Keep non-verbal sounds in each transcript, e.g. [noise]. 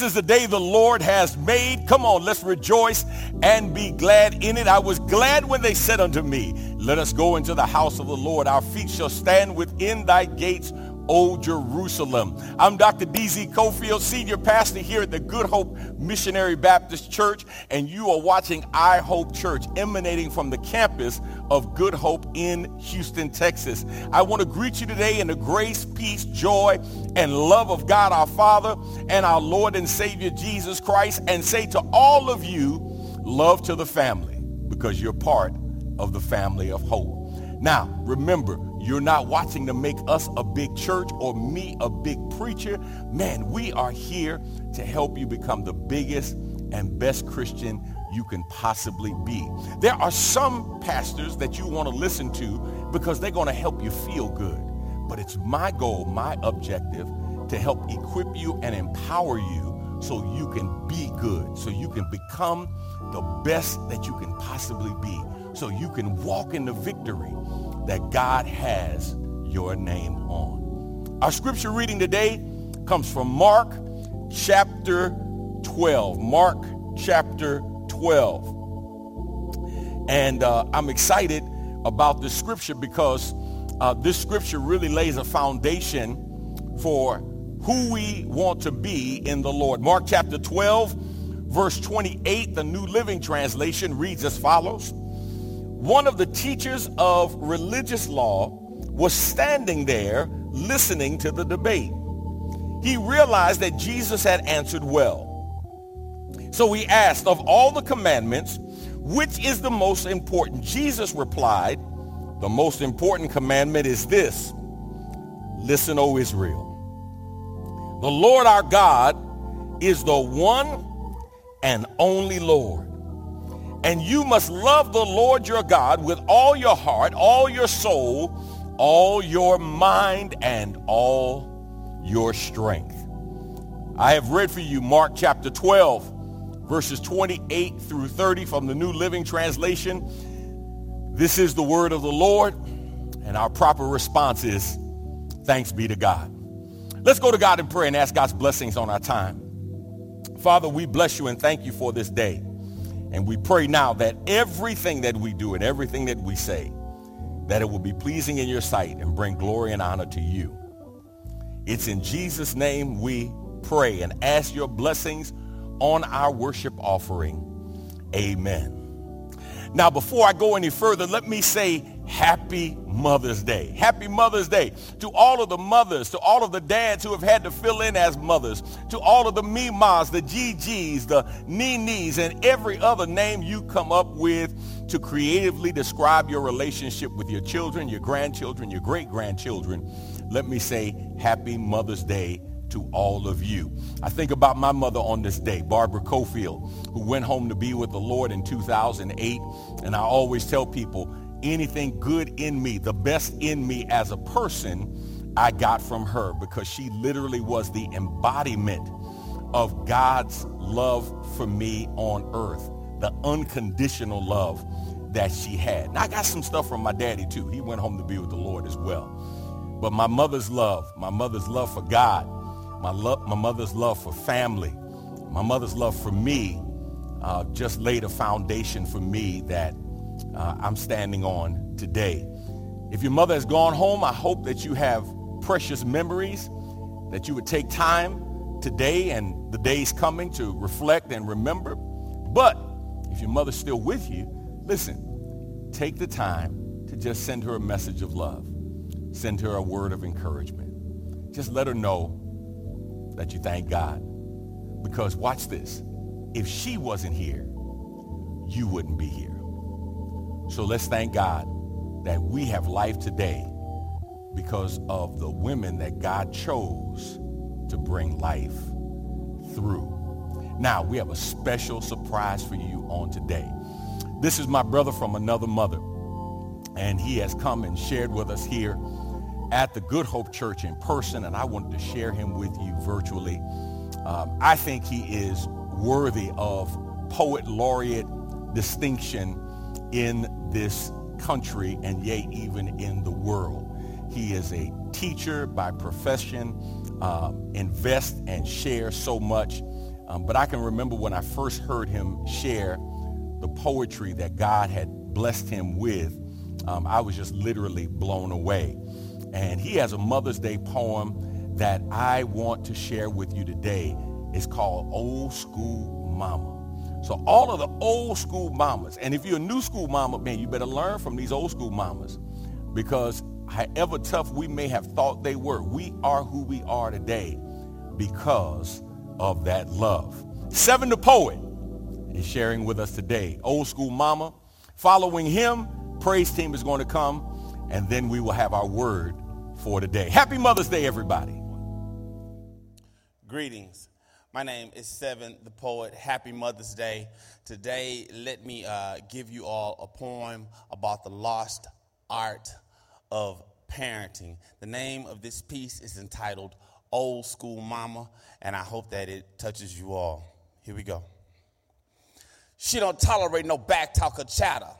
This is the day the Lord has made. Come on, let's rejoice and be glad in it. I was glad when they said unto me, let us go into the house of the Lord. Our feet shall stand within thy gates, O Jerusalem. I'm Dr. D.Z. Cofield, Senior Pastor here at the Good Hope Missionary Baptist Church, and you are watching I Hope Church emanating from the campus of Good Hope in Houston, Texas. I want to greet you today in the grace, peace, joy, and love of God our Father and our Lord and Savior Jesus Christ, and say to all of you, love to the family, because you're part of the family of hope. Now, remember, you're not watching to make us a big church or me a big preacher. Man, we are here to help you become the biggest and best Christian you can possibly be. There are some pastors that you want to listen to because they're going to help you feel good. But it's my goal, my objective to help equip you and empower you so you can be good, so you can become the best that you can possibly be, so you can walk in the victory that God has your name on. Our scripture reading today comes from Mark chapter 12. Mark chapter 12. And uh, I'm excited about this scripture because uh, this scripture really lays a foundation for who we want to be in the Lord. Mark chapter 12, verse 28, the New Living Translation reads as follows one of the teachers of religious law was standing there listening to the debate. He realized that Jesus had answered well. So he asked, of all the commandments, which is the most important? Jesus replied, the most important commandment is this. Listen, O Israel. The Lord our God is the one and only Lord. And you must love the Lord your God with all your heart, all your soul, all your mind, and all your strength. I have read for you Mark chapter 12, verses 28 through 30 from the New Living Translation. This is the word of the Lord, and our proper response is, thanks be to God. Let's go to God in prayer and ask God's blessings on our time. Father, we bless you and thank you for this day. And we pray now that everything that we do and everything that we say, that it will be pleasing in your sight and bring glory and honor to you. It's in Jesus' name we pray and ask your blessings on our worship offering. Amen. Now, before I go any further, let me say happy Mother's Day. Happy Mother's Day to all of the mothers, to all of the dads who have had to fill in as mothers, to all of the Mimas, the GGs, the Ninis, and every other name you come up with to creatively describe your relationship with your children, your grandchildren, your great-grandchildren. Let me say happy Mother's Day to all of you. I think about my mother on this day, Barbara Cofield, who went home to be with the Lord in 2008. And I always tell people, anything good in me, the best in me as a person, I got from her because she literally was the embodiment of God's love for me on earth, the unconditional love that she had. Now, I got some stuff from my daddy too. He went home to be with the Lord as well. But my mother's love, my mother's love for God, my, love, my mother's love for family, my mother's love for me uh, just laid a foundation for me that uh, I'm standing on today. If your mother has gone home, I hope that you have precious memories, that you would take time today and the days coming to reflect and remember. But if your mother's still with you, listen, take the time to just send her a message of love. Send her a word of encouragement. Just let her know that you thank God. Because watch this. If she wasn't here, you wouldn't be here. So let's thank God that we have life today because of the women that God chose to bring life through. Now, we have a special surprise for you on today. This is my brother from another mother, and he has come and shared with us here at the Good Hope Church in person, and I wanted to share him with you virtually. Um, I think he is worthy of poet laureate distinction in this country and yea, even in the world. He is a teacher by profession, invest and share so much Um, but I can remember when I first heard him share the poetry that God had blessed him with, um, I was just literally blown away. And he has a Mother's Day poem that I want to share with you today. It's called Old School Mama. So all of the old school mamas, and if you're a new school mama, man, you better learn from these old school mamas because however tough we may have thought they were, we are who we are today because of that love. Seven the Poet is sharing with us today. Old school mama. Following him, praise team is going to come, and then we will have our word for today. Happy Mother's Day, everybody. Greetings. My name is Seven the Poet. Happy Mother's Day. Today, let me uh, give you all a poem about the lost art of parenting. The name of this piece is entitled Old School Mama, and I hope that it touches you all. Here we go. She don't tolerate no back talk or chatter.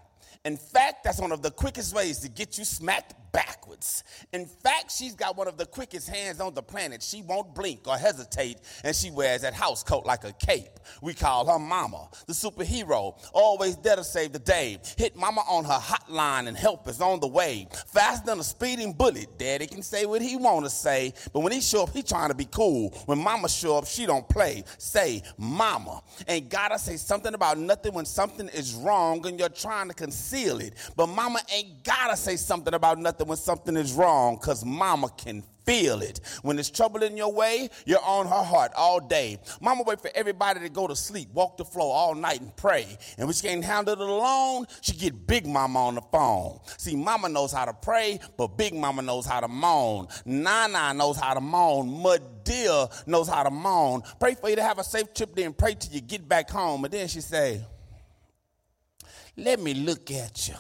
In fact, that's one of the quickest ways to get you smacked backwards. In fact, she's got one of the quickest hands on the planet. She won't blink or hesitate, and she wears that house coat like a cape. We call her Mama, the superhero, always there to save the day. Hit Mama on her hotline, and help is on the way. Faster than a speeding bullet. Daddy can say what he want to say, but when he show up, he trying to be cool. When Mama show up, she don't play. Say, Mama. Ain't gotta say something about nothing when something is wrong and you're trying to conceal it. But Mama ain't gotta say something about nothing when something is wrong because mama can feel it. When there's trouble in your way, you're on her heart all day. Mama wait for everybody to go to sleep, walk the floor all night and pray. And when she can't handle it alone, she get big mama on the phone. See, mama knows how to pray, but big mama knows how to moan. Nana knows how to moan. Madea knows how to moan. Pray for you to have a safe trip, then pray till you get back home. And then she say, let me look at you.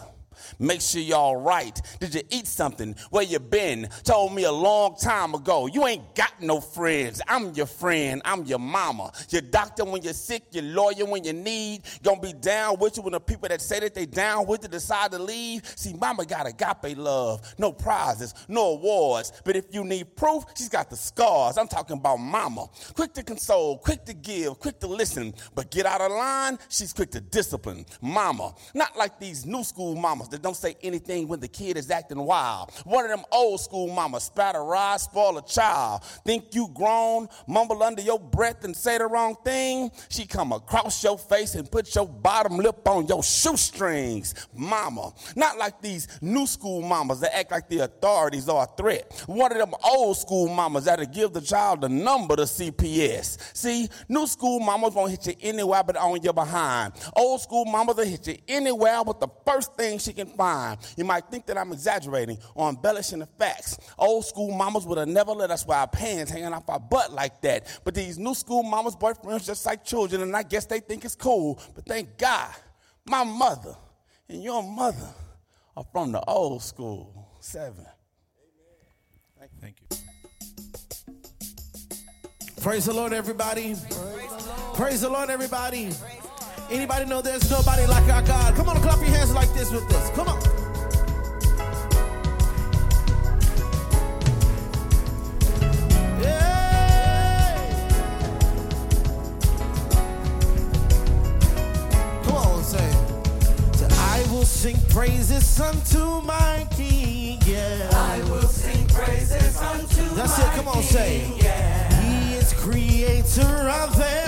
Make sure y'all right. Did you eat something? Where you been? Told me a long time ago. You ain't got no friends. I'm your friend. I'm your mama. Your doctor when you're sick. Your lawyer when you need. Gonna be down with you when the people that say that they down with you decide to leave. See, mama got agape love. No prizes, no awards. But if you need proof, she's got the scars. I'm talking about mama. Quick to console, quick to give, quick to listen. But get out of line, she's quick to discipline. Mama. Not like these new school mamas that don't say anything when the kid is acting wild. One of them old school mamas, spat a ride, spoil a child. Think you grown, mumble under your breath and say the wrong thing. She come across your face and put your bottom lip on your shoestrings. Mama. Not like these new school mamas that act like the authorities are a threat. One of them old school mamas that'll give the child the number to CPS. See, new school mamas won't hit you anywhere but on your behind. Old school mamas will hit you anywhere but the first thing she can find. You might think that I'm exaggerating or embellishing the facts. Old school mamas would have never let us wear our pants hanging off our butt like that. But these new school mamas' boyfriends just like children, and I guess they think it's cool. But thank God, my mother and your mother are from the old school. Seven. Thank you. Praise the Lord, everybody. Praise the Lord, everybody. Anybody know there's nobody like our God? Come on, clap your hands like this with us. Come on. Yeah. Come on, say. So I will sing praises unto my King. Yeah. I will sing praises unto That's it. Come on, say. King, Yeah. He is creator of everything.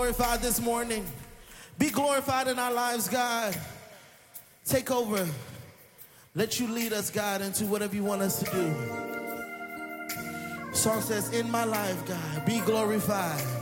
Glorified this morning? Be glorified in our lives, God. Take over. Let you lead us, God, into whatever you want us to do. Song says, In my life, God, be glorified.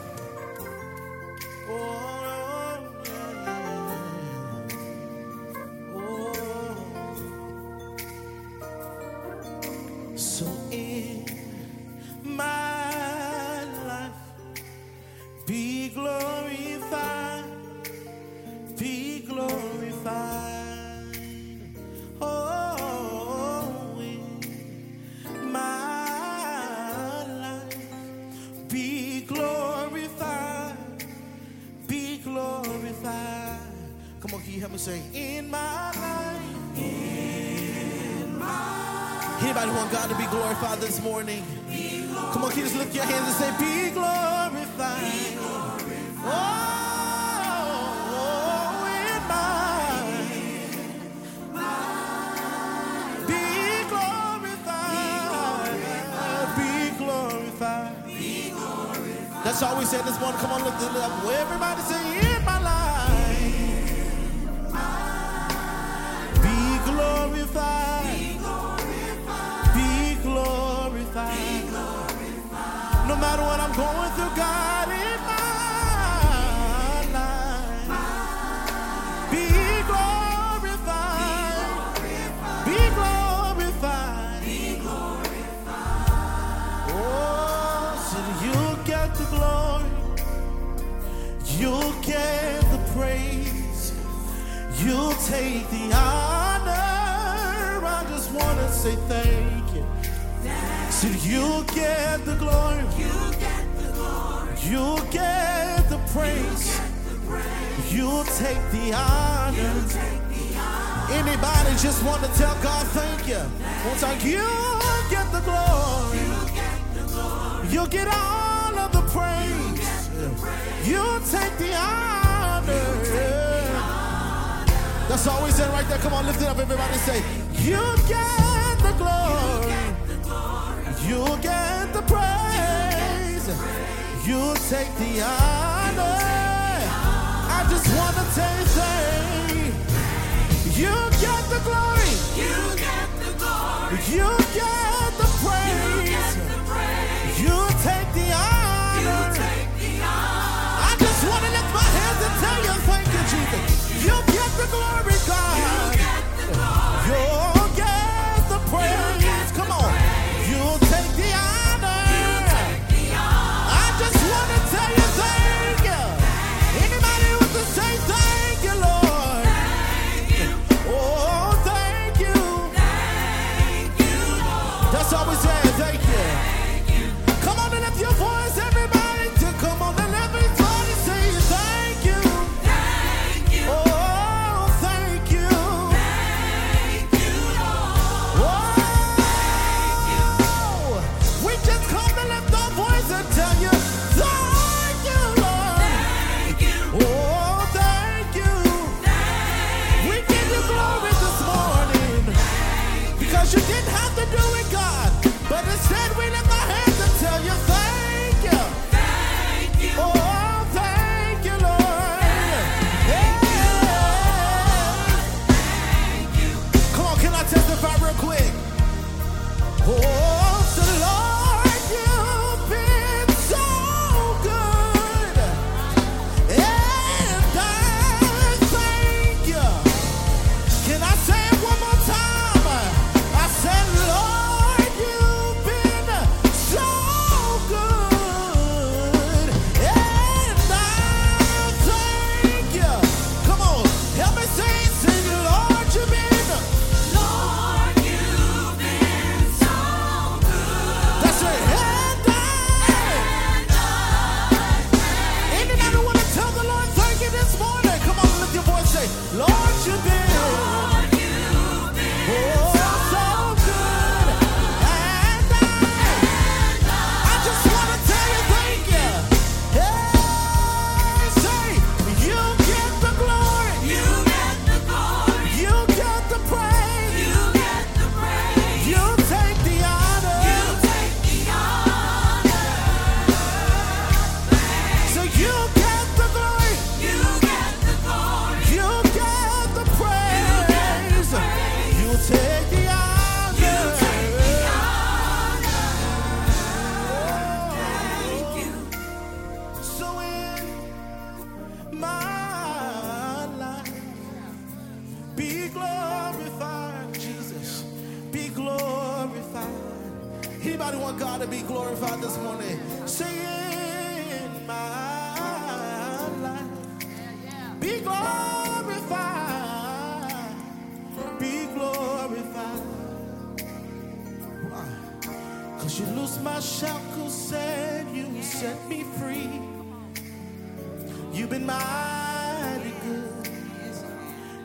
You get the praise. You'll take the honor. Anybody just want to tell God thank you? One time, you get the glory. You'll get all of the praise. You'll take the honor. That's we said right there. Come on, lift it up, everybody. Say, you get the glory. You'll get the praise. You take the honor. I just want to tell you, say, you get the glory. You get the praise. You get the praise You take the honor. I just want to lift my hands and tell you, thank you, Jesus. You get the glory, God. You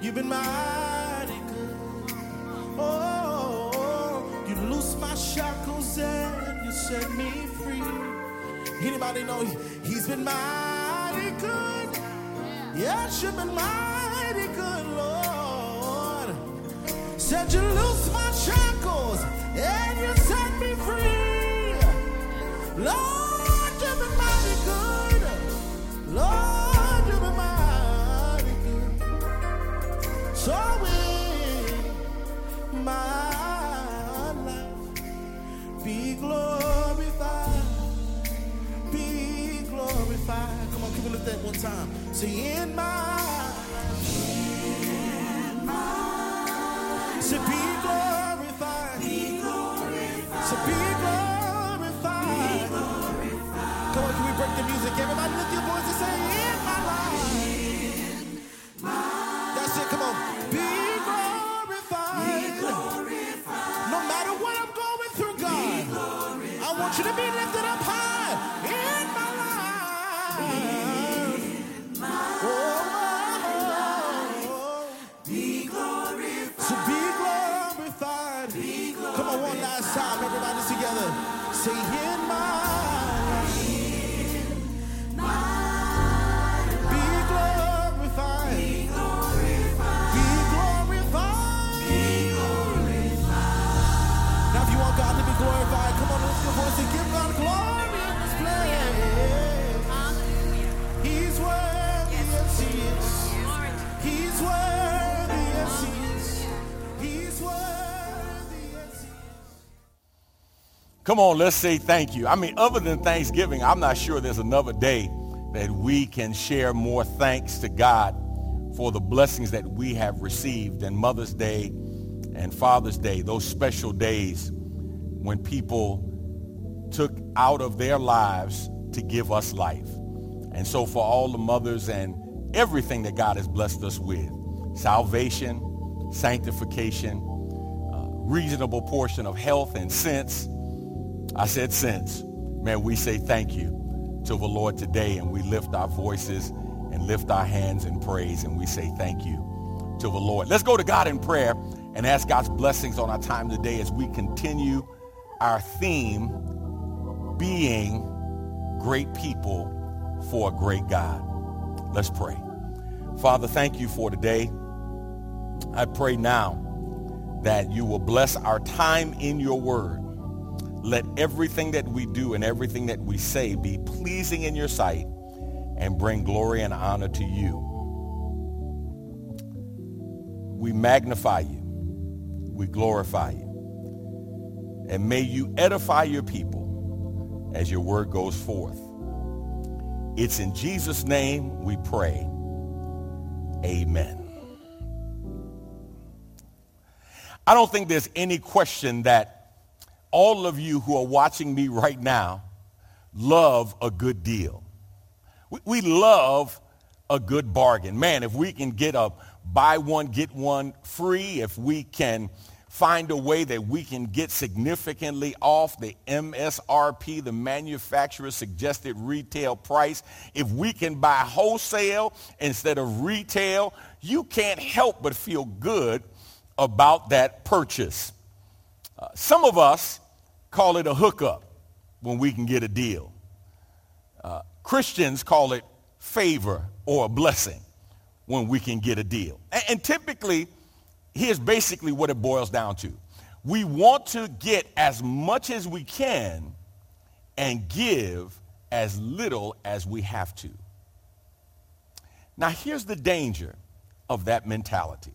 You've been mighty good. Oh, you loose my shackles and you set me free. Anybody know he- he's been mighty good? Yes, you've been mighty good, Lord. Said you loose my shackles and you set me free. Lord, lift that one time? Say in my Say be glorified. Say be glorified. Come on, can we break the music? Everybody lift your voice and say in my life. That's it, come on. Be glorified. Be glorified. No matter what I'm going through, God, I want you to be lifted up Come on, let's say thank you. I mean, other than Thanksgiving, I'm not sure there's another day that we can share more thanks to God for the blessings that we have received and Mother's Day and Father's Day, those special days when people took out of their lives to give us life. And so for all the mothers and everything that God has blessed us with, salvation, sanctification, uh, reasonable portion of health and sense, I said since. Man, we say thank you to the Lord today and we lift our voices and lift our hands in praise and we say thank you to the Lord. Let's go to God in prayer and ask God's blessings on our time today as we continue our theme being great people for a great God. Let's pray. Father, thank you for today. I pray now that you will bless our time in your word. Let everything that we do and everything that we say be pleasing in your sight and bring glory and honor to you. We magnify you. We glorify you. And may you edify your people as your word goes forth. It's in Jesus' name we pray. Amen. I don't think there's any question that all of you who are watching me right now love a good deal. We, we love a good bargain. Man, if we can get a buy one, get one free, if we can find a way that we can get significantly off the MSRP, the manufacturer suggested retail price, if we can buy wholesale instead of retail, you can't help but feel good about that purchase. Uh, some of us call it a hookup when we can get a deal. Uh, Christians call it favor or a blessing when we can get a deal. And, and typically, here's basically what it boils down to. We want to get as much as we can and give as little as we have to. Now, here's the danger of that mentality.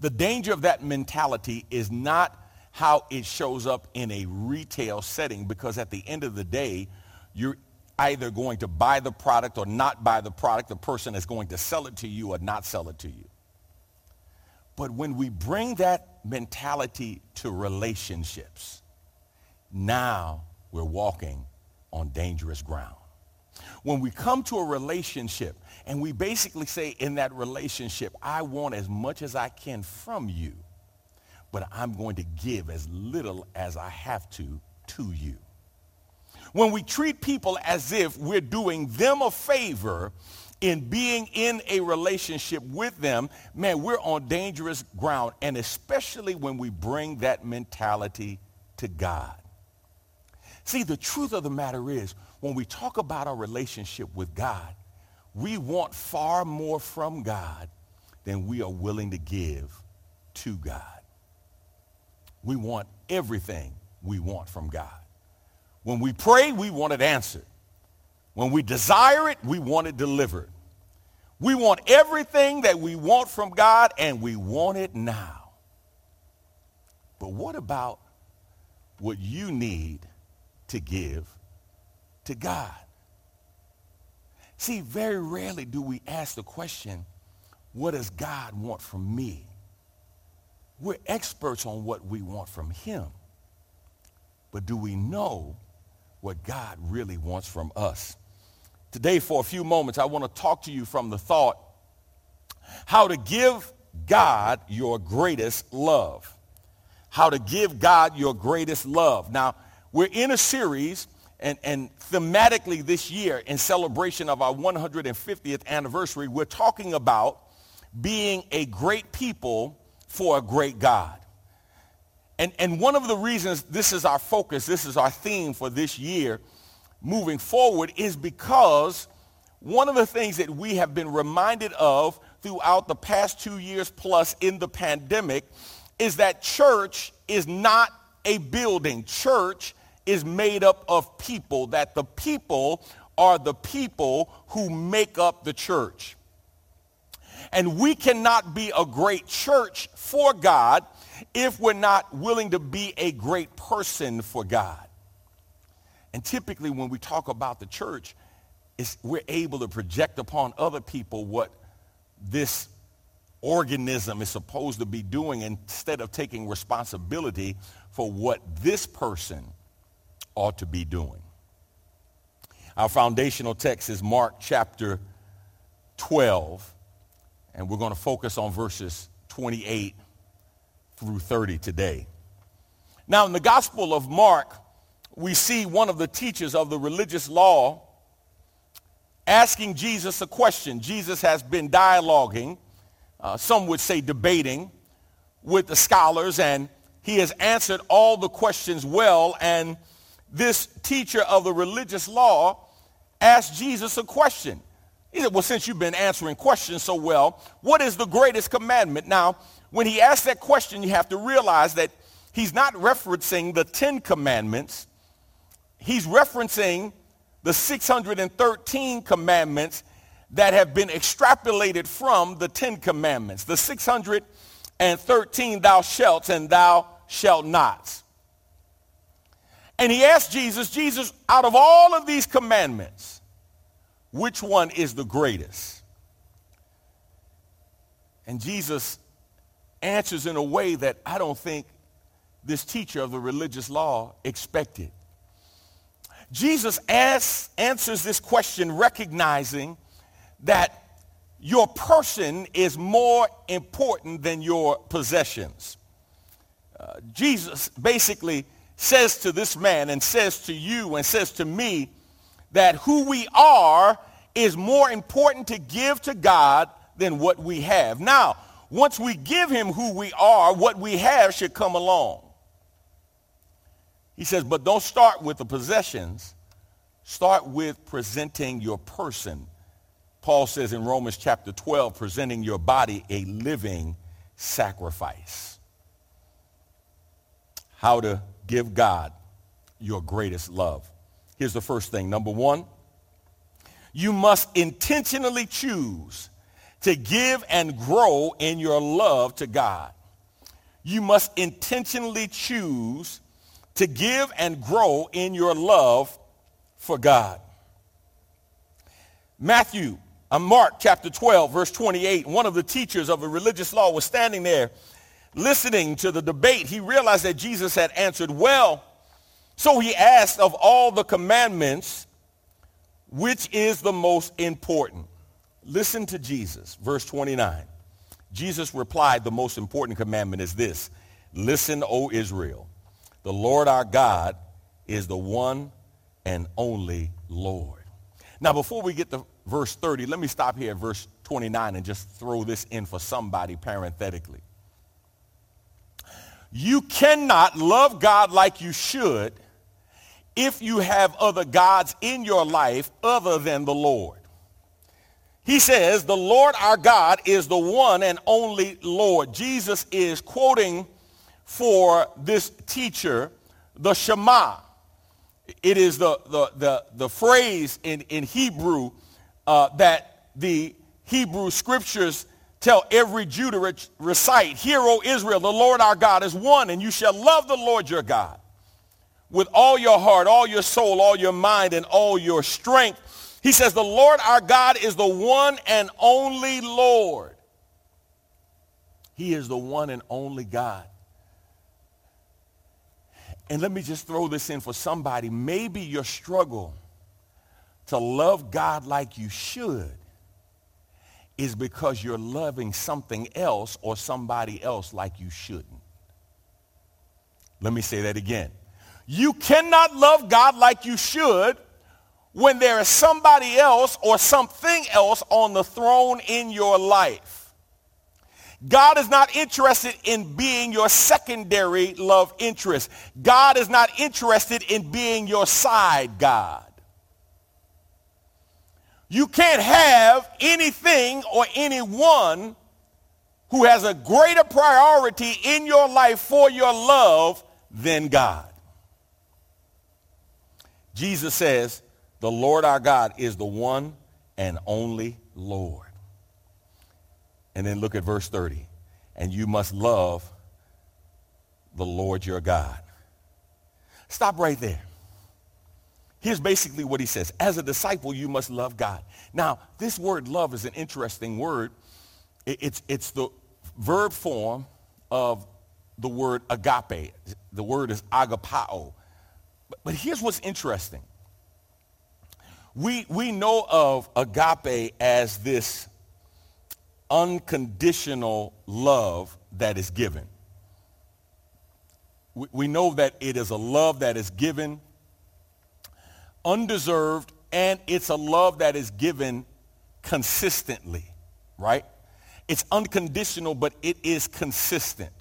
The danger of that mentality is not how it shows up in a retail setting because at the end of the day, you're either going to buy the product or not buy the product. The person is going to sell it to you or not sell it to you. But when we bring that mentality to relationships, now we're walking on dangerous ground. When we come to a relationship and we basically say in that relationship, I want as much as I can from you, but I'm going to give as little as I have to to you. When we treat people as if we're doing them a favor in being in a relationship with them, man, we're on dangerous ground. And especially when we bring that mentality to God. See, the truth of the matter is, when we talk about our relationship with God, we want far more from God than we are willing to give to God. We want everything we want from God. When we pray, we want it answered. When we desire it, we want it delivered. We want everything that we want from God, and we want it now. But what about what you need to give to God? See, very rarely do we ask the question, what does God want from me? We're experts on what we want from him. But do we know what God really wants from us? Today, for a few moments, I want to talk to you from the thought, how to give God your greatest love. How to give God your greatest love. Now, we're in a series and, and thematically this year, in celebration of our 150th anniversary, we're talking about being a great people for a great God. And, and one of the reasons this is our focus, this is our theme for this year moving forward, is because one of the things that we have been reminded of throughout the past two years plus in the pandemic is that church is not a building. Church is made up of people, that the people are the people who make up the church. And we cannot be a great church for God if we're not willing to be a great person for God. And typically when we talk about the church, we're able to project upon other people what this organism is supposed to be doing instead of taking responsibility for what this person ought to be doing. Our foundational text is Mark chapter 12, and we're going to focus on verses 28 through 30 today. Now, in the Gospel of Mark, we see one of the teachers of the religious law asking Jesus a question. Jesus has been dialoguing, uh, some would say debating, with the scholars, and he has answered all the questions well, and this teacher of the religious law asked Jesus a question. He said, well, since you've been answering questions so well, what is the greatest commandment? Now, when he asked that question, you have to realize that he's not referencing the Ten Commandments. He's referencing the 613 commandments that have been extrapolated from the Ten Commandments. The 613 thou shalt and thou shalt not. And he asked Jesus, Jesus, out of all of these commandments, which one is the greatest? And Jesus answers in a way that I don't think this teacher of the religious law expected. Jesus asks, answers this question recognizing that your person is more important than your possessions. Uh, Jesus basically says to this man and says to you and says to me that who we are is more important to give to God than what we have. Now, once we give him who we are, what we have should come along. He says, but don't start with the possessions. Start with presenting your person. Paul says in Romans chapter 12, presenting your body a living sacrifice. How to give God your greatest love. Here's the first thing. Number one, you must intentionally choose to give and grow in your love to God. You must intentionally choose to give and grow in your love for God. Matthew Uh, Mark chapter 12, verse 28, one of the teachers of a religious law was standing there listening to the debate. He realized that Jesus had answered well. So he asked of all the commandments, which is the most important? Listen to Jesus, verse 29. Jesus replied, the most important commandment is this. Listen, O Israel. The Lord our God is the one and only Lord. Now, before we get to verse 30, let me stop here at verse 29 and just throw this in for somebody parenthetically. You cannot love God like you should if you have other gods in your life other than the Lord. He says, the Lord our God is the one and only Lord. Jesus is quoting for this teacher the Shema. It is the, the, the, the phrase in, in Hebrew uh, that the Hebrew scriptures tell every Jew to re- recite, Hear, O Israel, the Lord our God is one, and you shall love the Lord your God with all your heart, all your soul, all your mind, and all your strength. He says, the Lord our God is the one and only Lord. He is the one and only God. And let me just throw this in for somebody. Maybe your struggle to love God like you should is because you're loving something else or somebody else like you shouldn't. Let me say that again. You cannot love God like you should when there is somebody else or something else on the throne in your life. God is not interested in being your secondary love interest. God is not interested in being your side God. You can't have anything or anyone who has a greater priority in your life for your love than God. Jesus says, the Lord our God is the one and only Lord. And then look at verse 30. And you must love the Lord your God. Stop right there. Here's basically what he says. As a disciple, you must love God. Now, this word love is an interesting word. It's, it's the verb form of the word agape. The word is agapao. But, here's what's interesting. We, we know of agape as this unconditional love that is given. We, we know that it is a love that is given undeserved, and it's a love that is given consistently, right? It's unconditional, but it is consistent.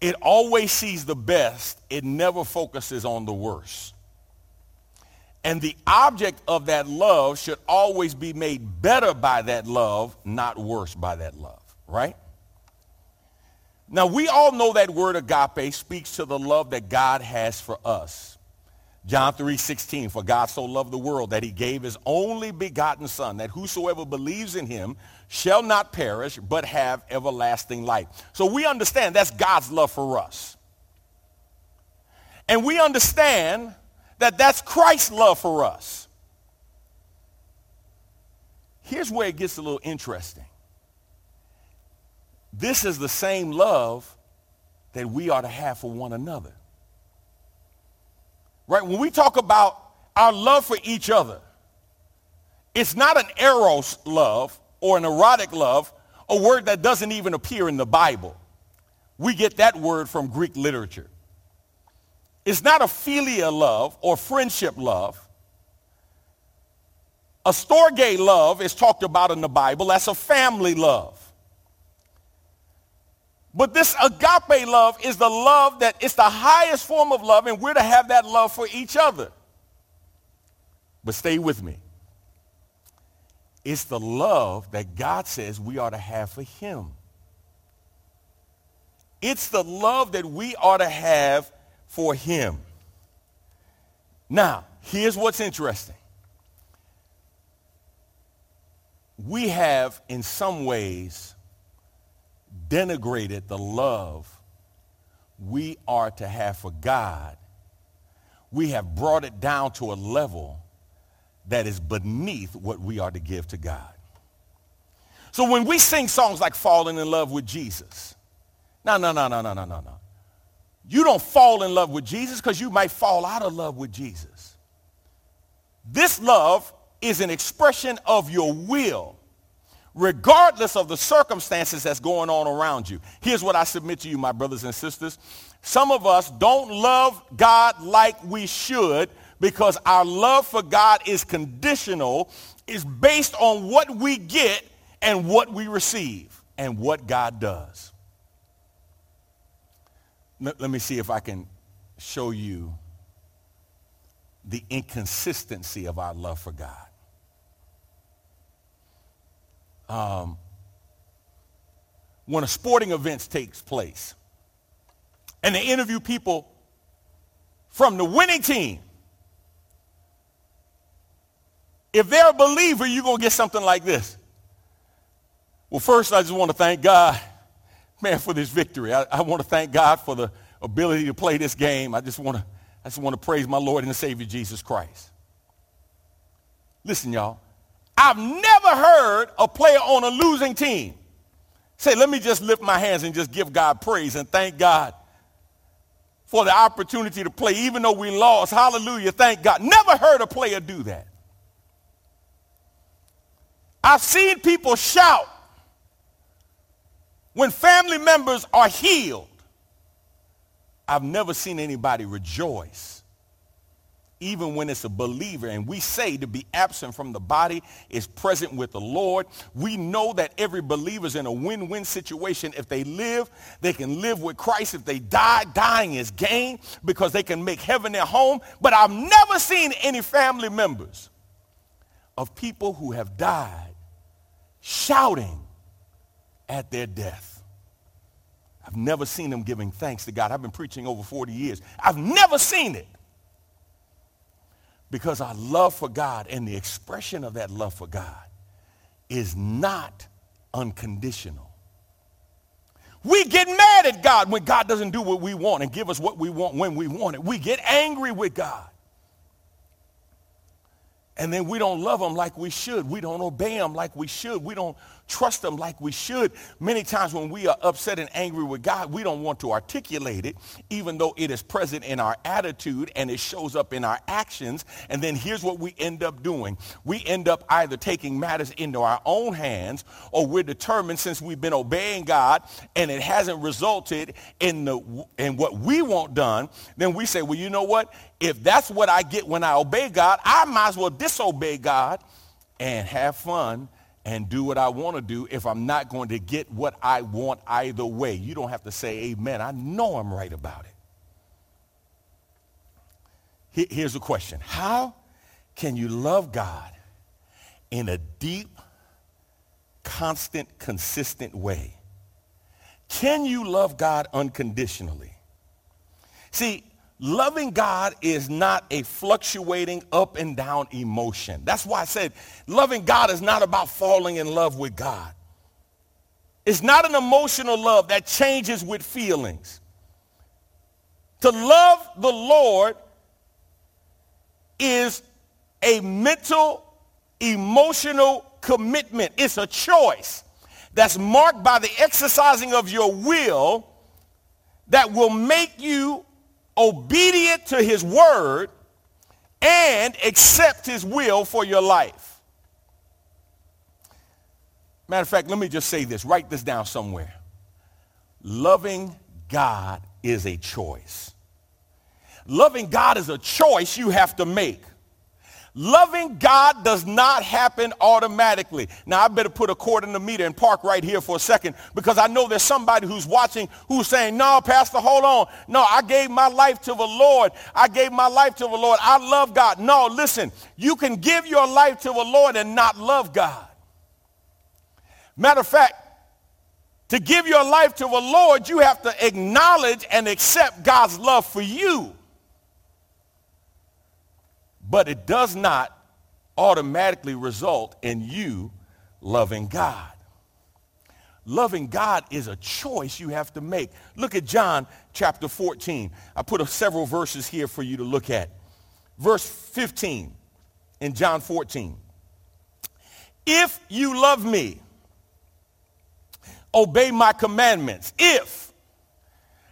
It always sees the best. It never focuses on the worst. And the object of that love should always be made better by that love, not worse by that love, right? Now, we all know that word agape speaks to the love that God has for us. John 3:16 For God so loved the world that he gave his only begotten son that whosoever believes in him shall not perish but have everlasting life. So we understand that's God's love for us. And we understand that that's Christ's love for us. Here's where it gets a little interesting. This is the same love that we are to have for one another. Right? When we talk about our love for each other, it's not an eros love or an erotic love, a word that doesn't even appear in the Bible. We get that word from Greek literature. It's not a philia love or friendship love. A storge love is talked about in the Bible. That's a family love. But this agape love is the love that it's the highest form of love, and we're to have that love for each other. But stay with me. It's the love that God says we ought to have for him. It's the love that we ought to have for him. Now, here's what's interesting. We have, in some ways, denigrated the love we are to have for God. We have brought it down to a level that is beneath what we are to give to God. So when we sing songs like Falling in Love with Jesus, no, no, no, no, no, no, no, no. You don't fall in love with Jesus because you might fall out of love with Jesus. This love is an expression of your will, regardless of the circumstances that's going on around you. Here's what I submit to you, my brothers and sisters. Some of us don't love God like we should because our love for God is conditional, is based on what we get and what we receive and what God does. Let, me see if I can show you the inconsistency of our love for God. Um, when a sporting event takes place and they interview people from the winning team, if they're a believer, you're going to get something like this. Well, first, I just want to thank God, [laughs] man, for this victory. I, I want to thank God for the ability to play this game. I just want to, I just want to praise my Lord and Savior Jesus Christ. Listen, y'all. I've never heard a player on a losing team say, let me just lift my hands and just give God praise and thank God for the opportunity to play, even though we lost. Hallelujah, thank God. Never heard a player do that. I've seen people shout when family members are healed. I've never seen anybody rejoice even when it's a believer. And we say to be absent from the body is present with the Lord. We know that every believer is in a win-win situation. If they live, they can live with Christ. If they die, dying is gain because they can make heaven their home. But I've never seen any family members of people who have died shouting at their death. I've never seen them giving thanks to God. I've been preaching over 40 years. I've never seen it because our love for God and the expression of that love for God is not unconditional. We get mad at God when God doesn't do what we want and give us what we want when we want it. We get angry with God. And then we don't love him like we should. We don't obey him like we should. We don't trust him like we should. Many times when we are upset and angry with God, we don't want to articulate it, even though it is present in our attitude and it shows up in our actions. And then here's what we end up doing. We end up either taking matters into our own hands or we're determined since we've been obeying God and it hasn't resulted in, the, in what we want done, then we say, well, you know what? If that's what I get when I obey God, I might as well disobey God and have fun and do what I want to do if I'm not going to get what I want either way. You don't have to say amen. I know I'm right about it. Here's a question. How can you love God in a deep, constant, consistent way? Can you love God unconditionally? See, Loving God is not a fluctuating up and down emotion. That's why I said loving God is not about falling in love with God. It's not an emotional love that changes with feelings. To love the Lord is a mental, emotional commitment. It's a choice that's marked by the exercising of your will that will make you obedient to his word and accept his will for your life. Matter of fact, let me just say this. Write this down somewhere. Loving God is a choice. Loving God is a choice you have to make. Loving God does not happen automatically. Now, I better put a cord in the meter and park right here for a second because I know there's somebody who's watching who's saying, no, Pastor, hold on. No, I gave my life to the Lord. I gave my life to the Lord. I love God. No, listen, you can give your life to the Lord and not love God. Matter of fact, to give your life to the Lord, you have to acknowledge and accept God's love for you but it does not automatically result in you loving God. Loving God is a choice you have to make. Look at John chapter 14. I put several verses here for you to look at. Verse 15. in John 14. If you love me, obey my commandments. If.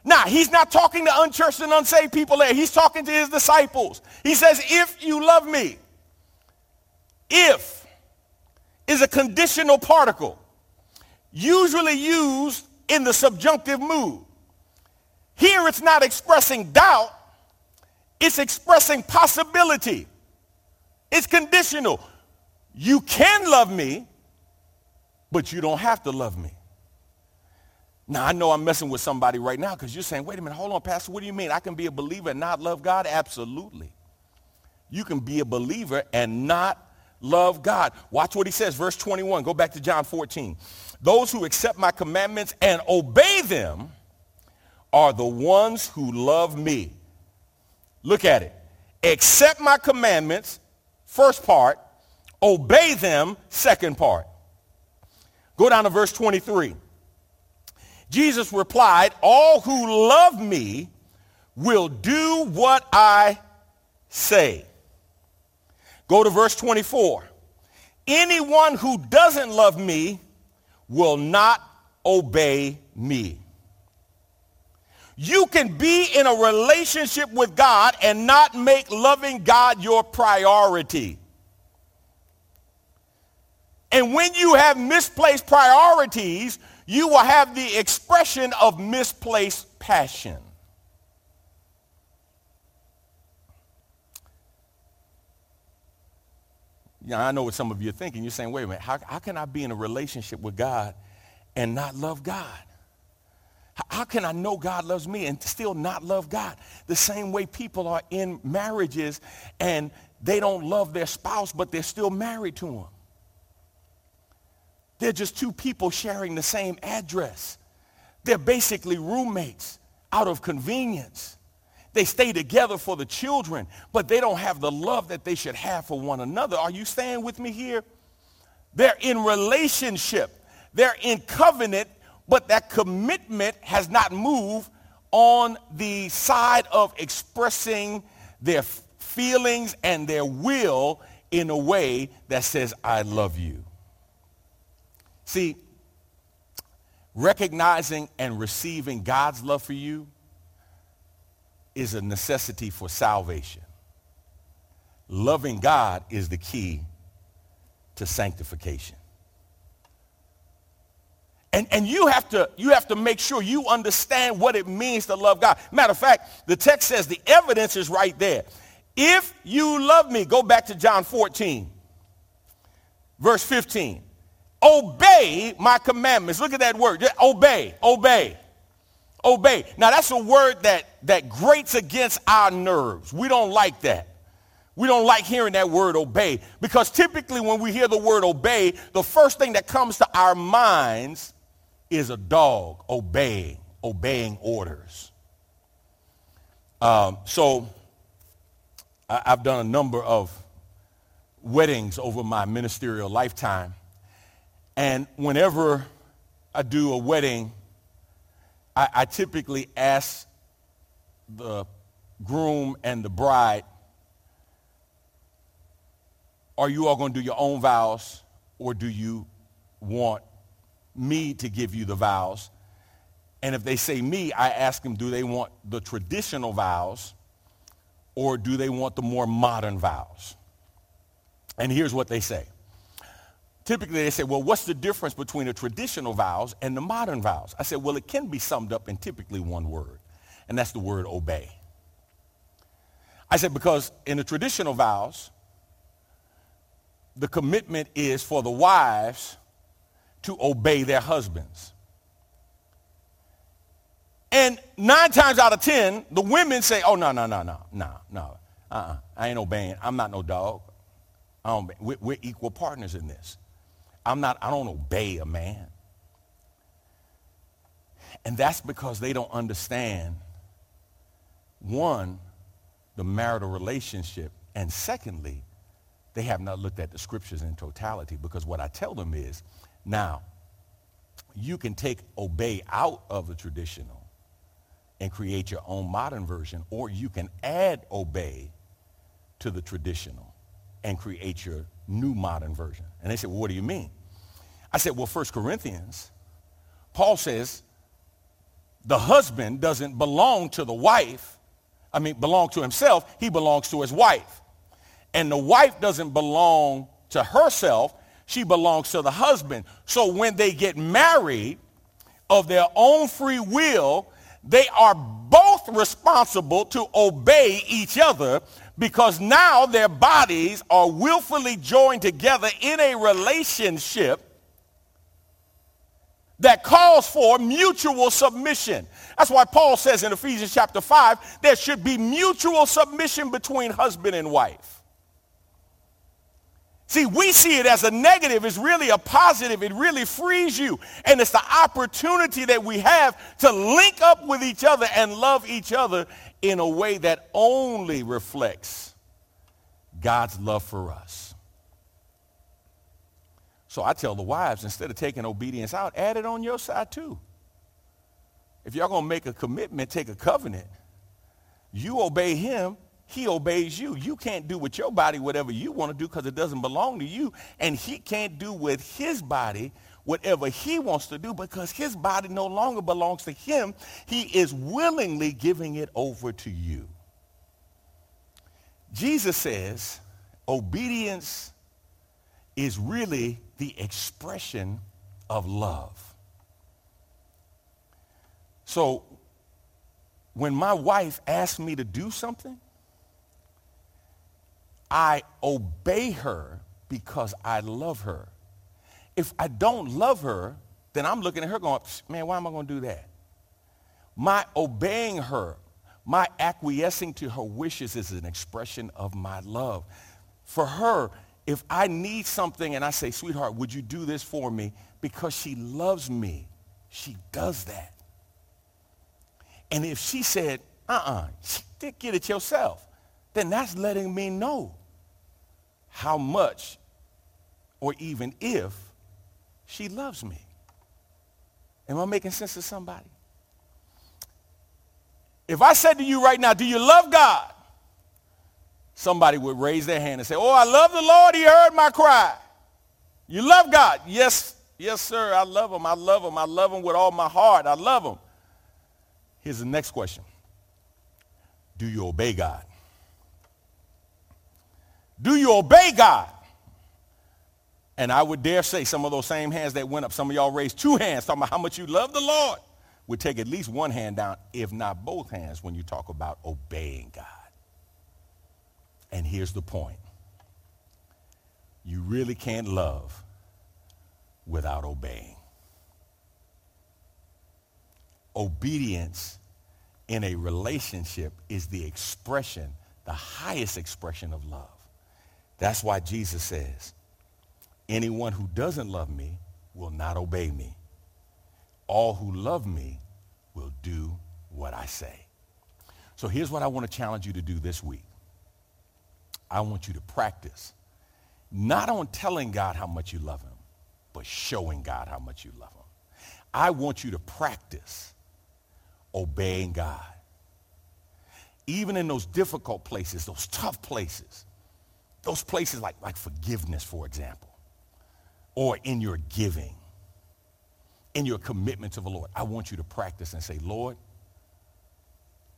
Now, he's not talking to unchurched and unsaved people there. He's talking to his disciples. He says, if you love me. If is a conditional particle, usually used in the subjunctive mood. Here it's not expressing doubt, it's expressing possibility. It's conditional. You can love me, but you don't have to love me. Now, I know I'm messing with somebody right now because you're saying, wait a minute, hold on, Pastor, what do you mean? I can be a believer and not love God? Absolutely. You can be a believer and not love God. Watch what he says, verse 21. Go back to John 14. Those who accept my commandments and obey them are the ones who love me. Look at it. Accept my commandments, first part. Obey them, second part. Go down to verse 23. Jesus replied, all who love me will do what I say. Go to verse 24. Anyone who doesn't love me will not obey me. You can be in a relationship with God and not make loving God your priority. And when you have misplaced priorities, you will have the expression of misplaced passion. Yeah, I know what some of you are thinking. You're saying, wait a minute, how, how can I be in a relationship with God and not love God? How, can I know God loves me and still not love God? The same way people are in marriages and they don't love their spouse, but they're still married to them. They're just two people sharing the same address. They're basically roommates out of convenience. They stay together for the children, but they don't have the love that they should have for one another. Are you staying with me here? They're in relationship. They're in covenant, but that commitment has not moved on the side of expressing their feelings and their will in a way that says, I love you. See, recognizing and receiving God's love for you is a necessity for salvation. Loving God is the key to sanctification. And, and you, have to, you have to make sure you understand what it means to love God. Matter of fact, the text says the evidence is right there. If you love me, go back to John 14, verse 15. Obey my commandments. Look at that word. Obey, obey obey. Now that's a word that, that grates against our nerves. We don't like that. We don't like hearing that word obey because typically when we hear the word obey, the first thing that comes to our minds is a dog obeying, obeying orders. Um, so I, I've done a number of weddings over my ministerial lifetime. And whenever I do a wedding, I, I typically ask the groom and the bride, are you all going to do your own vows or do you want me to give you the vows? And if they say me, I ask them, do they want the traditional vows or do they want the more modern vows? And here's what they say typically they say, well, what's the difference between the traditional vows and the modern vows? I said, well, it can be summed up in typically one word, and that's the word obey. I said, because in the traditional vows, the commitment is for the wives to obey their husbands. And nine times out of ten, the women say, oh, no, no, no, no, no, no. Uh-uh. I ain't obeying. I'm not no dog. We're, we're equal partners in this. I'm not, I don't obey a man. And that's because they don't understand, one, the marital relationship, and secondly, they have not looked at the scriptures in totality because what I tell them is, now, you can take obey out of the traditional and create your own modern version, or you can add obey to the traditional and create your new modern version. And they said, well, what do you mean? I said, well, 1 Corinthians, Paul says the husband doesn't belong to the wife. I mean, belong to himself. He belongs to his wife. And the wife doesn't belong to herself. She belongs to the husband. So when they get married of their own free will, they are both responsible to obey each other because now their bodies are willfully joined together in a relationship that calls for mutual submission. That's why Paul says in Ephesians chapter 5, there should be mutual submission between husband and wife. See, we see it as a negative. It's really a positive. It really frees you. And it's the opportunity that we have to link up with each other and love each other in a way that only reflects God's love for us. So I tell the wives, instead of taking obedience out, add it on your side too. If y'all to make a commitment, take a covenant, you obey him, he obeys you. You can't do with your body whatever you want to do because it doesn't belong to you. And he can't do with his body whatever he wants to do because his body no longer belongs to him. He is willingly giving it over to you. Jesus says obedience is really the expression of love. So when my wife asks me to do something, I obey her because I love her. If I don't love her, then I'm looking at her going, man, why am I going to do that? My obeying her, my acquiescing to her wishes is an expression of my love. For her, if I need something and I say, sweetheart, would you do this for me? Because she loves me, she does that. And if she said, uh-uh, get it yourself, then that's letting me know how much or even if she loves me. Am I making sense to somebody? If I said to you right now, do you love God? Somebody would raise their hand and say, oh, I love the Lord. He heard my cry. You love God? Yes, yes, sir. I love him. I love him. I love him with all my heart. I love him. Here's the next question. Do you obey God? Do you obey God? And I would dare say some of those same hands that went up, some of y'all raised two hands talking about how much you love the Lord, would take at least one hand down, if not both hands, when you talk about obeying God. And here's the point. You really can't love without obeying. Obedience in a relationship is the expression, the highest expression of love. That's why Jesus says, anyone who doesn't love me will not obey me. All who love me will do what I say. So here's what I want to challenge you to do this week. I want you to practice not on telling God how much you love him, but showing God how much you love him. I want you to practice obeying God. Even in those difficult places, those tough places, those places like, like forgiveness, for example, or in your giving, in your commitment to the Lord, I want you to practice and say, Lord,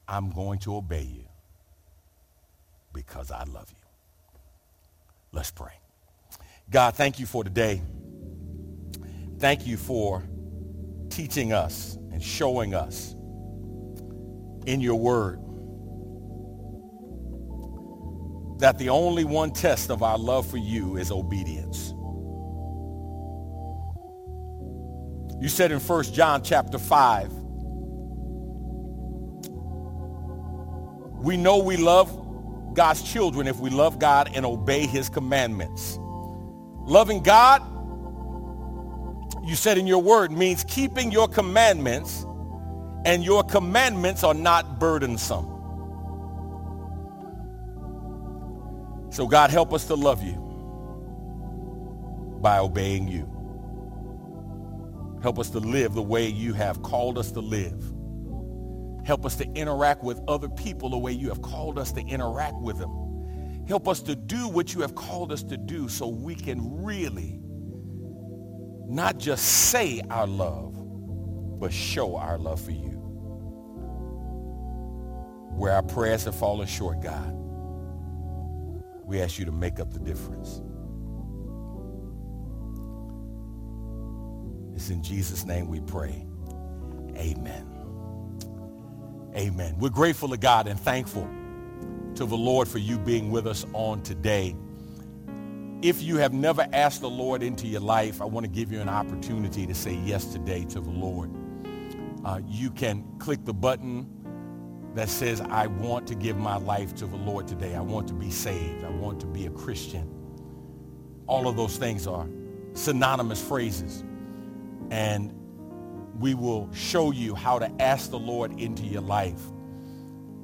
I'm going to obey you because I love you. Let's pray. God, thank you for today. Thank you for teaching us and showing us in your word that the only one test of our love for you is obedience. You said in 1 John chapter 5, we know we love God's children if we love God and obey his commandments. Loving God, you said in your word, means keeping your commandments and your commandments are not burdensome. So God, help us to love you by obeying you. Help us to live the way you have called us to live. Help us to interact with other people the way you have called us to interact with them. Help us to do what you have called us to do so we can really not just say our love, but show our love for you. Where our prayers have fallen short, God, we ask you to make up the difference. It's in Jesus' name we pray. Amen. Amen. We're grateful to God and thankful to the Lord for you being with us on today. If you have never asked the Lord into your life, I want to give you an opportunity to say yes today to the Lord. Uh, you can click the button that says, I want to give my life to the Lord today. I want to be saved. I want to be a Christian. All of those things are synonymous phrases. And we will show you how to ask the Lord into your life.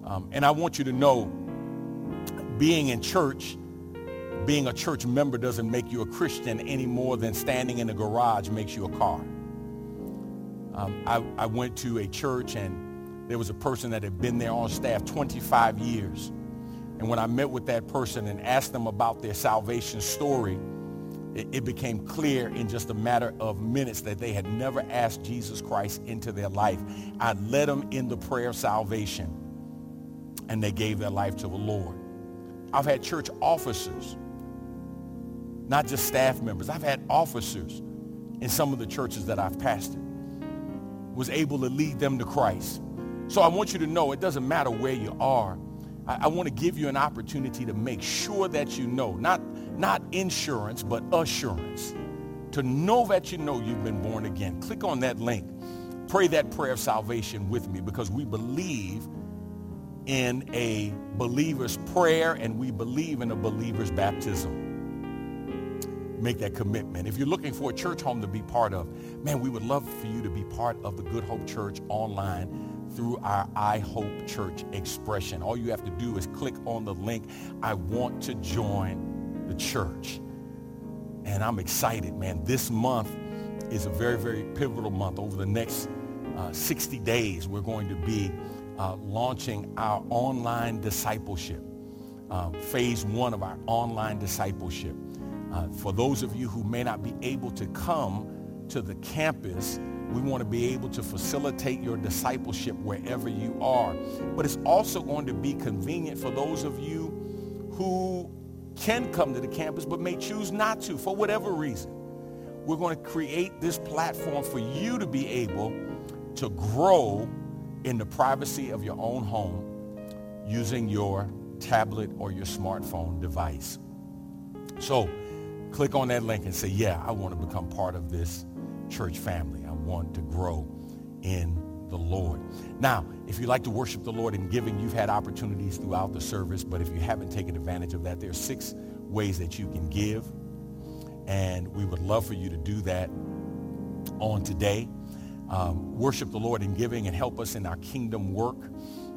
Um, and I want you to know, being in church, being a church member doesn't make you a Christian any more than standing in a garage makes you a car. Um, I, I went to a church and there was a person that had been there on staff 25 years. And when I met with that person and asked them about their salvation story, it, became clear in just a matter of minutes that they had never asked Jesus Christ into their life. I led them in the prayer of salvation and they gave their life to the Lord. I've had church officers, not just staff members. I've had officers in some of the churches that I've pastored, was able to lead them to Christ. So I want you to know it doesn't matter where you are. I, I want to give you an opportunity to make sure that you know, not, not insurance, but assurance. To know that you know you've been born again. Click on that link. Pray that prayer of salvation with me because we believe in a believer's prayer and we believe in a believer's baptism. Make that commitment. If you're looking for a church home to be part of, man, we would love for you to be part of the Good Hope Church online through our I Hope Church expression. All you have to do is click on the link, I want to join the church. And I'm excited, man. This month is a very, very pivotal month. Over the next uh, 60 days, we're going to be uh, launching our online discipleship, uh, phase one of our online discipleship. Uh, for those of you who may not be able to come to the campus, we want to be able to facilitate your discipleship wherever you are. But it's also going to be convenient for those of you who can come to the campus but may choose not to for whatever reason. We're going to create this platform for you to be able to grow in the privacy of your own home using your tablet or your smartphone device. So click on that link and say, yeah, I want to become part of this church family. I want to grow in the Lord. Now, if you like to worship the Lord in giving, you've had opportunities throughout the service, but if you haven't taken advantage of that, there are six ways that you can give. And we would love for you to do that on today um, worship the Lord in giving and help us in our kingdom work.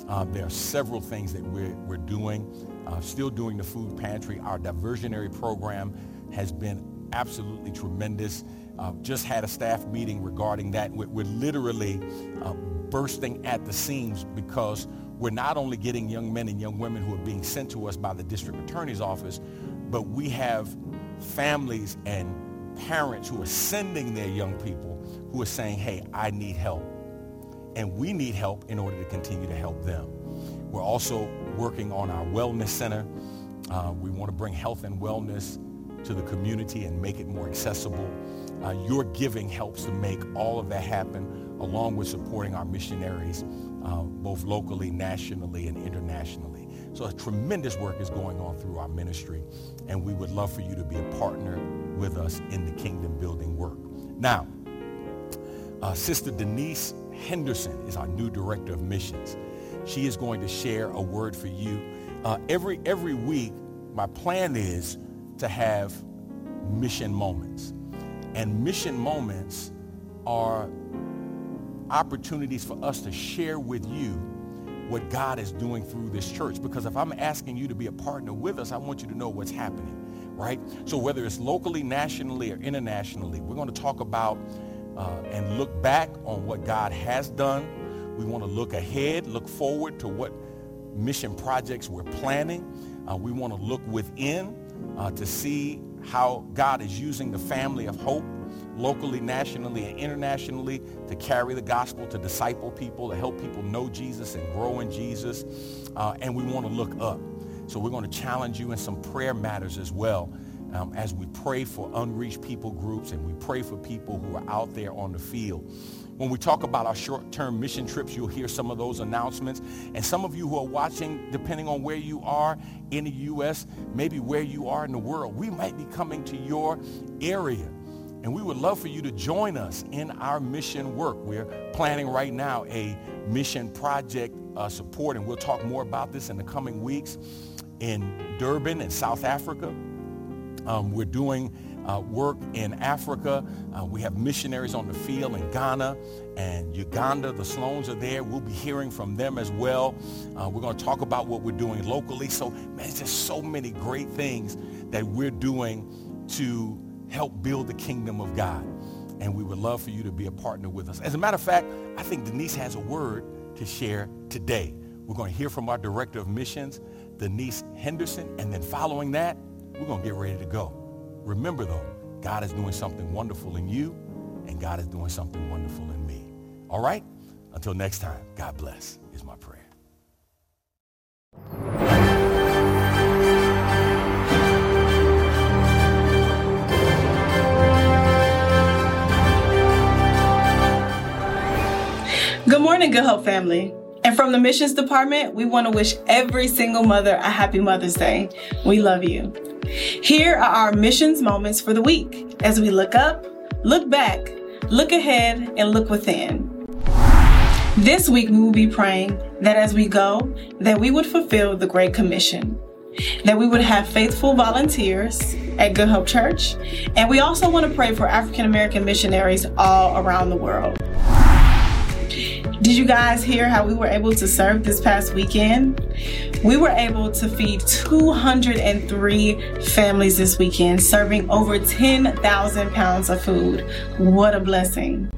Uh, there are several things that we're, we're doing. Uh, still doing the food pantry. Our diversionary program has been absolutely tremendous. Uh, just had a staff meeting regarding that. We're, we're literally uh, bursting at the seams because we're not only getting young men and young women who are being sent to us by the district attorney's office, but we have families and parents who are sending their young people who are saying, hey, I need help. And we need help in order to continue to help them. We're also working on our wellness center. Uh, we want to bring health and wellness to the community and make it more accessible. Uh, your giving helps to make all of that happen along with supporting our missionaries uh, both locally, nationally, and internationally. So a tremendous work is going on through our ministry, and we would love for you to be a partner with us in the kingdom building work. Now, uh, Sister Denise Henderson is our new director of missions. She is going to share a word for you. Uh, every, every week, my plan is to have mission moments. And mission moments are opportunities for us to share with you what God is doing through this church. Because if I'm asking you to be a partner with us, I want you to know what's happening, right? So whether it's locally, nationally, or internationally, we're going to talk about uh, and look back on what God has done. We want to look ahead, look forward to what mission projects we're planning. Uh, we want to look within uh, to see how God is using the family of hope locally, nationally, and internationally to carry the gospel, to disciple people, to help people know Jesus and grow in Jesus. Uh, and we want to look up. So we're going to challenge you in some prayer matters as well um, as we pray for unreached people groups and we pray for people who are out there on the field. When we talk about our short-term mission trips, you'll hear some of those announcements. And some of you who are watching, depending on where you are in the U.S., maybe where you are in the world, we might be coming to your area. And we would love for you to join us in our mission work. We're planning right now a mission project uh, support, and we'll talk more about this in the coming weeks in Durban in South Africa. Um, we're doing uh, work in Africa. Uh, we have missionaries on the field in Ghana and Uganda. The Sloans are there. We'll be hearing from them as well. Uh, we're going to talk about what we're doing locally. So, man, it's just so many great things that we're doing to help build the kingdom of God. And we would love for you to be a partner with us. As a matter of fact, I think Denise has a word to share today. We're going to hear from our director of missions, Denise Henderson, and then following that, we're going to get ready to go. Remember though, God is doing something wonderful in you and God is doing something wonderful in me. All right? Until next time, God bless is my prayer. Good morning, Good Hope family. From the missions department, we want to wish every single mother a happy Mother's Day. We love you. Here are our missions moments for the week as we look up, look back, look ahead, and look within. This week we will be praying that as we go, that we would fulfill the Great Commission, that we would have faithful volunteers at Good Hope Church, and we also want to pray for African American missionaries all around the world. Did you guys hear how we were able to serve this past weekend? We were able to feed 203 families this weekend, serving over 10,000 pounds of food. What a blessing.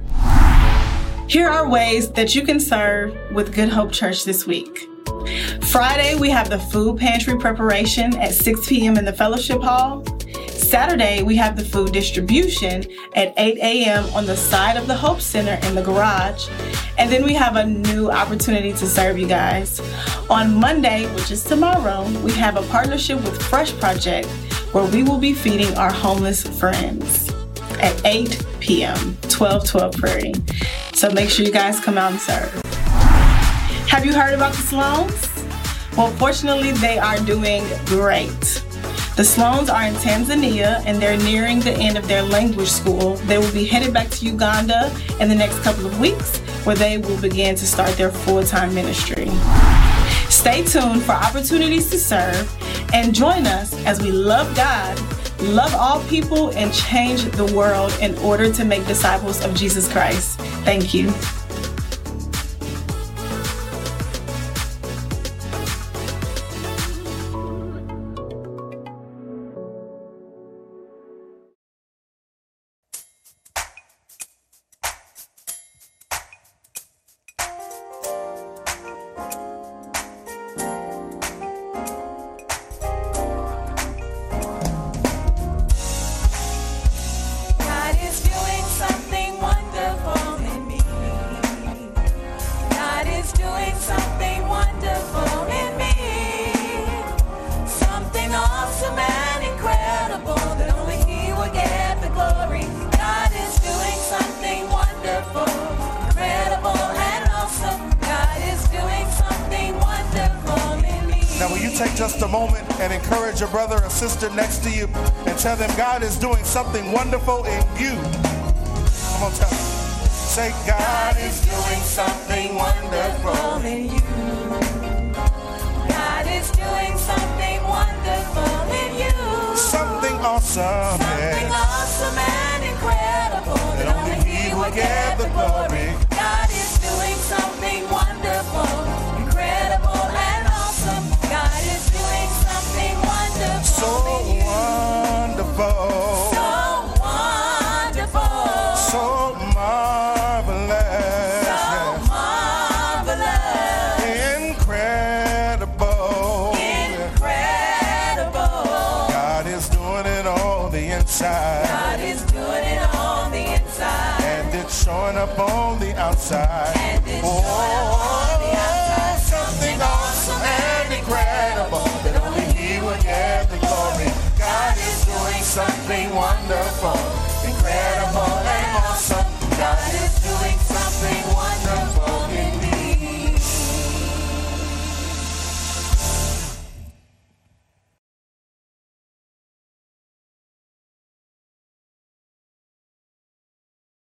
Here are ways that you can serve with Good Hope Church this week. Friday, we have the food pantry preparation at 6 p.m. in the fellowship hall. Saturday, we have the food distribution at 8 a.m. on the side of the Hope Center in the garage. And then we have a new opportunity to serve you guys. On Monday, which is tomorrow, we have a partnership with Fresh Project where we will be feeding our homeless friends at 8 p.m., 1212 Prairie. So make sure you guys come out and serve. Have you heard about the Sloans? Well, fortunately, they are doing great. The Sloans are in Tanzania and they're nearing the end of their language school. They will be headed back to Uganda in the next couple of weeks where they will begin to start their full time ministry. Stay tuned for opportunities to serve and join us as we love God, love all people, and change the world in order to make disciples of Jesus Christ. Thank you. Tell them God is doing something wonderful in you? Come on, tell them. Say, God God is doing something wonderful in you. God is doing something wonderful in you. something awesome. Something awesome and incredible that only He will get the glory. Outside. And it's on the outside. something awesome and incredible that only He will get the glory. God is doing something wonderful